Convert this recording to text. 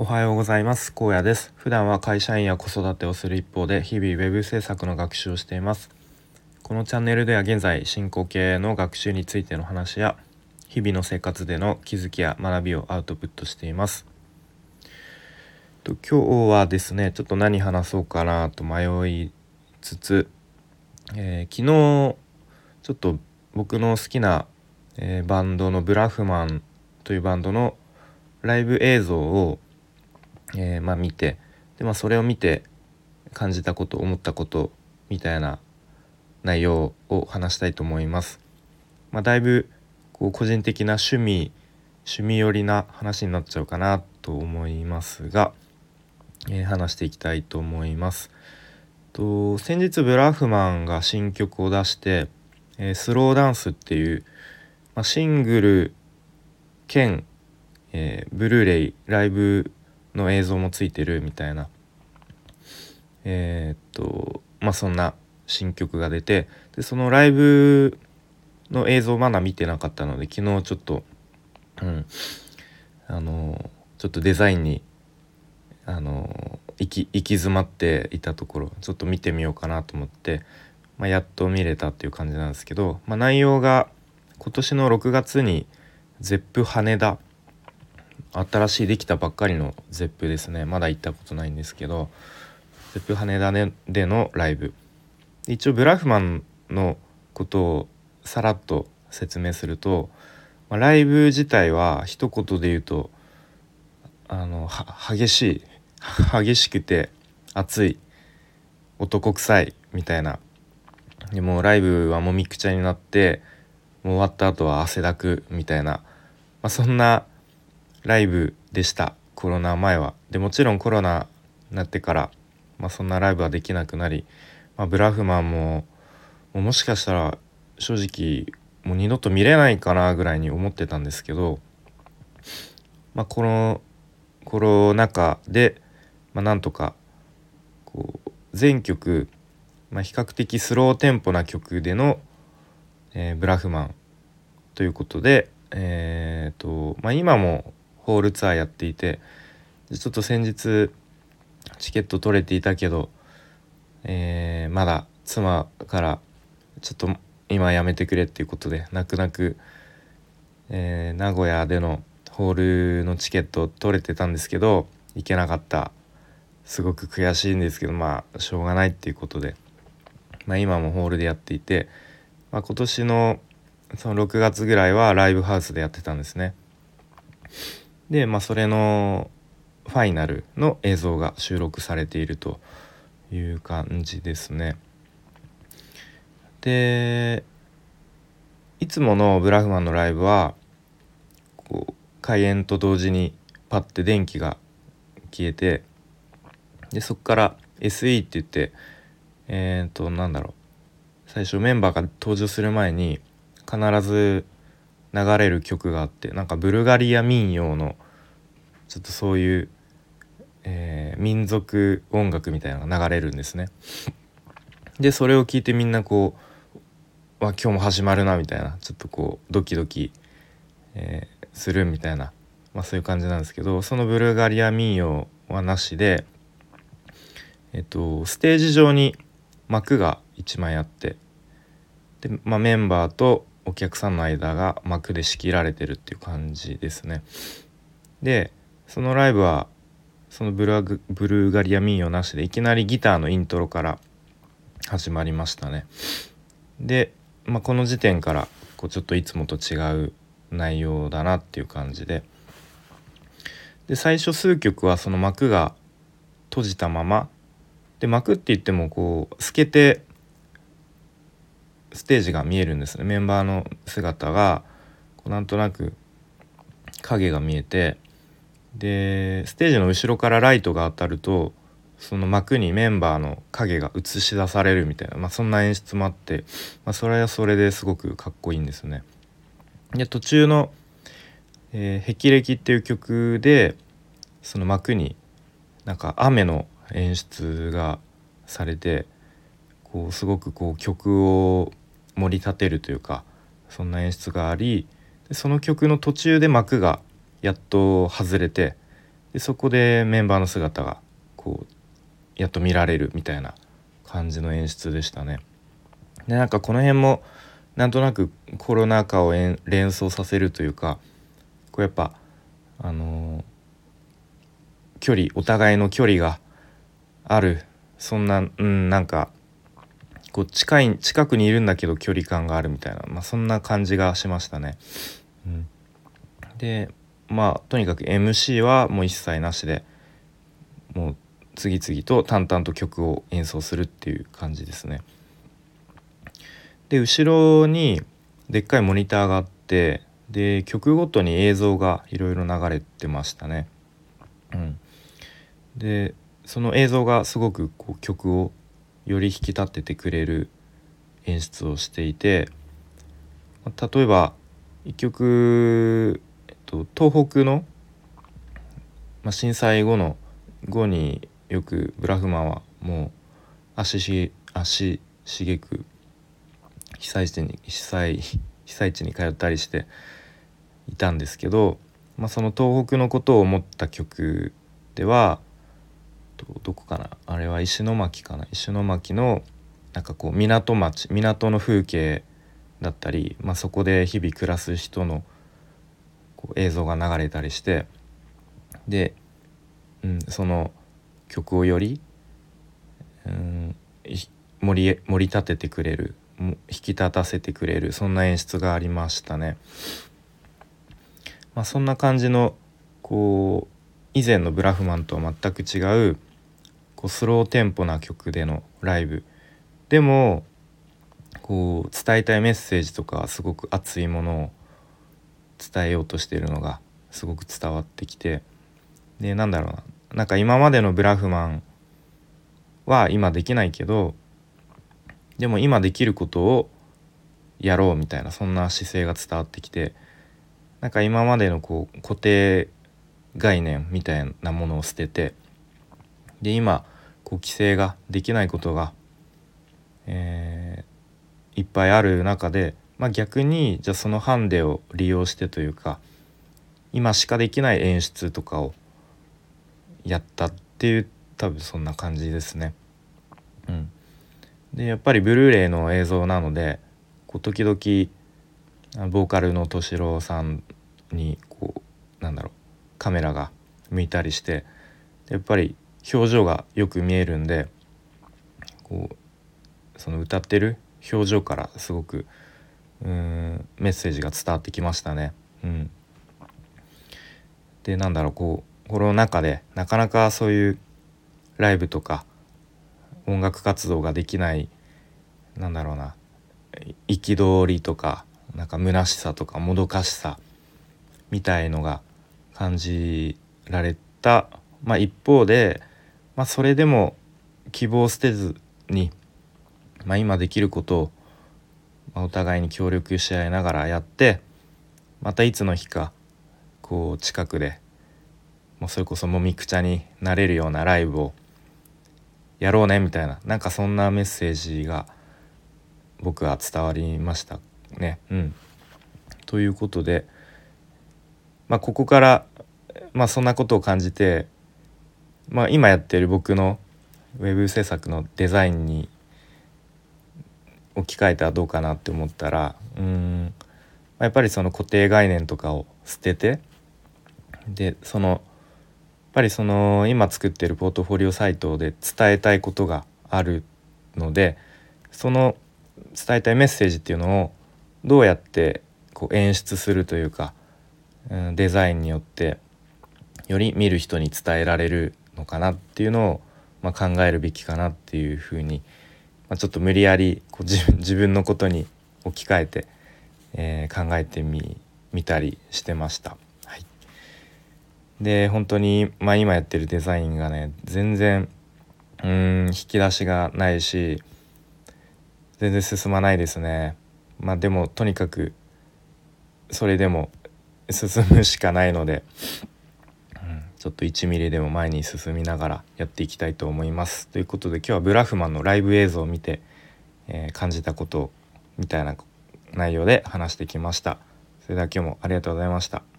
おはようございます。高野です。普段は会社員や子育てをする一方で日々ウェブ制作の学習をしています。このチャンネルでは現在進行形の学習についての話や日々の生活での気づきや学びをアウトプットしています。と今日はですねちょっと何話そうかなと迷いつつ、えー、昨日ちょっと僕の好きな、えー、バンドのブラフマンというバンドのライブ映像をえー、まあ、見てで、まあ、それを見て感じたこと思ったことみたいな内容を話したいと思います。まあ、だいぶこう個人的な趣味趣味寄りな話になっちゃうかなと思いますが、えー、話していきたいと思います。と先日ブラフマンが新曲を出して「えー、スローダンス」っていう、まあ、シングル兼、えー、ブルーレイライブの映像もついてるみたいな。えー、っとまあそんな新曲が出てでそのライブの映像まだ見てなかったので昨日ちょっとうんあのちょっとデザインにあの行き行き詰まっていたところちょっと見てみようかなと思って、まあ、やっと見れたっていう感じなんですけど、まあ、内容が今年の6月に ZEP 羽田新しいできたばっかりの ZEP ですね。まだ行ったことないんですけど ZEP 羽田でのライブ。一応ブラフマンのことをさらっと説明すると、まあ、ライブ自体は一言で言うとあの激しい激しくて熱い男臭いみたいな。でもライブはもみくちゃになってもう終わった後は汗だくみたいな、まあ、そんなライブでしたコロナ前は。でもちろんコロナになってから、まあ、そんなライブはできなくなり、まあ、ブラフマンももしかしたら正直もう二度と見れないかなぐらいに思ってたんですけど、まあ、このコロナ禍で、まあ、なんとかこう全曲、まあ、比較的スローテンポな曲での、えー、ブラフマンということで、えーとまあ、今もホールツアーやっていてちょっと先日チケット取れていたけど、えー、まだ妻からちょっと今やめてくれっていうことで泣く泣く、えー、名古屋でのホールのチケット取れてたんですけど行けなかったすごく悔しいんですけどまあしょうがないっていうことで、まあ、今もホールでやっていて、まあ、今年のその6月ぐらいはライブハウスでやってたんですね。で、まあ、それのファイナルの映像が収録されているという感じですね。でいつものブラフマンのライブはこう開演と同時にパッて電気が消えてでそこから SE って言ってえっ、ー、となんだろう最初メンバーが登場する前に必ず流れる曲があってなんかブルガリア民謡のちょっとそういう、えー、民族音楽みたいなのが流れるんですね。でそれを聞いてみんなこう「わ今日も始まるな」みたいなちょっとこうドキドキ、えー、するみたいな、まあ、そういう感じなんですけどそのブルガリア民謡はなしで、えっと、ステージ上に幕が1枚あってで、まあ、メンバーとお客さんの間が幕で仕切られてるっていう感じですね。でそのライブはそのブルブルーガリア民謡なしでいきなりギターのイントロから始まりましたね。で、まあ、この時点からこうちょっといつもと違う内容だなっていう感じでで最初数曲はその幕が閉じたままで幕って言ってもこう透けてステージが見えるんですねメンバーの姿がこうなんとなく影が見えてでステージの後ろからライトが当たるとその幕にメンバーの影が映し出されるみたいな、まあ、そんな演出もあって、まあ、それはそれですごくかっこいいんですね。で途中の「えー、霹靂」っていう曲でその幕になんか雨の演出がされてこうすごくこう曲を盛り立てるというかそんな演出がありその曲の途中で幕がやっと外れてでそこでメンバーの姿がこうやっと見られるみたいな感じの演出でしたね。でなんかこの辺もなんとなくコロナ禍を連想させるというかこうやっぱあのー、距離お互いの距離があるそんなうんなんかこう近い近くにいるんだけど距離感があるみたいな、まあ、そんな感じがしましたね。うん、でまあとにかく MC はもう一切なしでもう次々と淡々と曲を演奏するっていう感じですね。で後ろにでっかいモニターがあってで曲ごとに映像がいろいろ流れてましたね。うん、でその映像がすごくこう曲をより引き立ててくれる演出をしていて例えば一曲、えっと、東北の、まあ、震災後の後によくブラフマンはもう足し足しげく被災地に被災被災地に通ったりしていたんですけど、まあ、その東北のことを思った曲ではどこかな？あれは石巻かな？石巻のなんかこう港町港の風景だったり、まあ、そこで日々暮らす人のこう映像が流れたりしてで、うん、その曲をより、うん、盛り盛り立ててくれる引き立たせてくれるそんな演出がありましたね。まあ、そんな感じのこう以前のブラフマンとは全く違うこうスローテンポな曲でのライブ。でもこう伝えたいメッセージとかすごく熱いものを伝えようとしてるのがすごく伝わってきて。でなんだろうな。なんか今までのブラフマンは今できないけどでも今できることをやろうみたいなそんな姿勢が伝わってきて。なんか今までのこう固定概念みたいなものを捨ててで今こう規制ができないことが、えー、いっぱいある中で、まあ、逆にじゃあそのハンデを利用してというか今しかできない演出とかをやったっていう多分そんな感じですね。うん、でやっぱりブルーレイの映像なのでこう時々ボーカルの敏郎さんにこうなんだろうカメラが向いたりしてやっぱり表情がよく見えるんでこうその歌ってる表情からすごくうんメッセージが伝わってきましたね。うん、でなんだろうこうコロナ禍でなかなかそういうライブとか音楽活動ができないなんだろうな憤りとかなんか虚しさとかもどかしさみたいのが感じられた、まあ、一方でまあ、それでも希望を捨てずに、まあ、今できることを、お互いに協力し合いながらやってまたいつの日かこう近くでもうそれこそもみくちゃになれるようなライブをやろうねみたいななんかそんなメッセージが僕は伝わりましたね。うん、ということで、まあ、ここから、まあ、そんなことを感じてまあ、今やってる僕のウェブ制作のデザインに置き換えたらどうかなって思ったらうんやっぱりその固定概念とかを捨ててでそのやっぱりその今作ってるポートフォリオサイトで伝えたいことがあるのでその伝えたいメッセージっていうのをどうやってこう演出するというかうんデザインによってより見る人に伝えられるのかなっていうのを、まあ、考えるべきかなっていうふうに、まあ、ちょっと無理やりこう自分 自分のことに置き換えて、えー、考えてみ見たりしてました。はい、で本当に、まあ、今やってるデザインがね全然うん引き出しがないし全然進まないですね。まあでもとにかくそれでも 進むしかないのでちょっと1ミリでも前に進みながらやっていきたいと思います。ということで今日はブラフマンのライブ映像を見て、えー、感じたことみたいな内容で話してきました。それでは今日もありがとうございました。